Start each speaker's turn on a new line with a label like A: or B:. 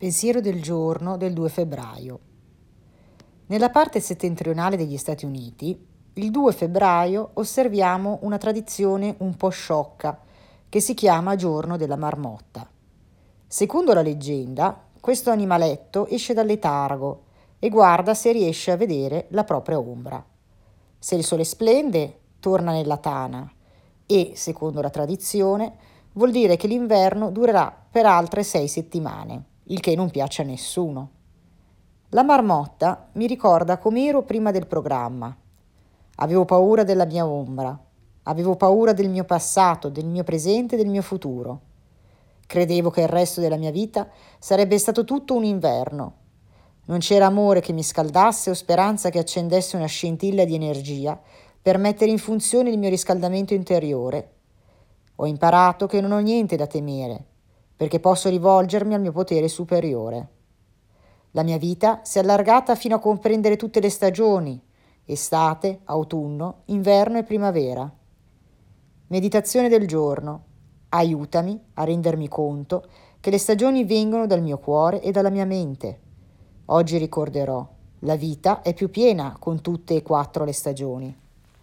A: Pensiero del giorno del 2 febbraio. Nella parte settentrionale degli Stati Uniti, il 2 febbraio osserviamo una tradizione un po' sciocca che si chiama Giorno della Marmotta. Secondo la leggenda, questo animaletto esce dal letargo e guarda se riesce a vedere la propria ombra. Se il sole splende, torna nella tana e, secondo la tradizione, vuol dire che l'inverno durerà per altre sei settimane il che non piace a nessuno. La marmotta mi ricorda com'ero prima del programma. Avevo paura della mia ombra, avevo paura del mio passato, del mio presente e del mio futuro. Credevo che il resto della mia vita sarebbe stato tutto un inverno. Non c'era amore che mi scaldasse o speranza che accendesse una scintilla di energia per mettere in funzione il mio riscaldamento interiore. Ho imparato che non ho niente da temere, perché posso rivolgermi al mio potere superiore. La mia vita si è allargata fino a comprendere tutte le stagioni, estate, autunno, inverno e primavera. Meditazione del giorno. Aiutami a rendermi conto che le stagioni vengono dal mio cuore e dalla mia mente. Oggi ricorderò, la vita è più piena con tutte e quattro le stagioni.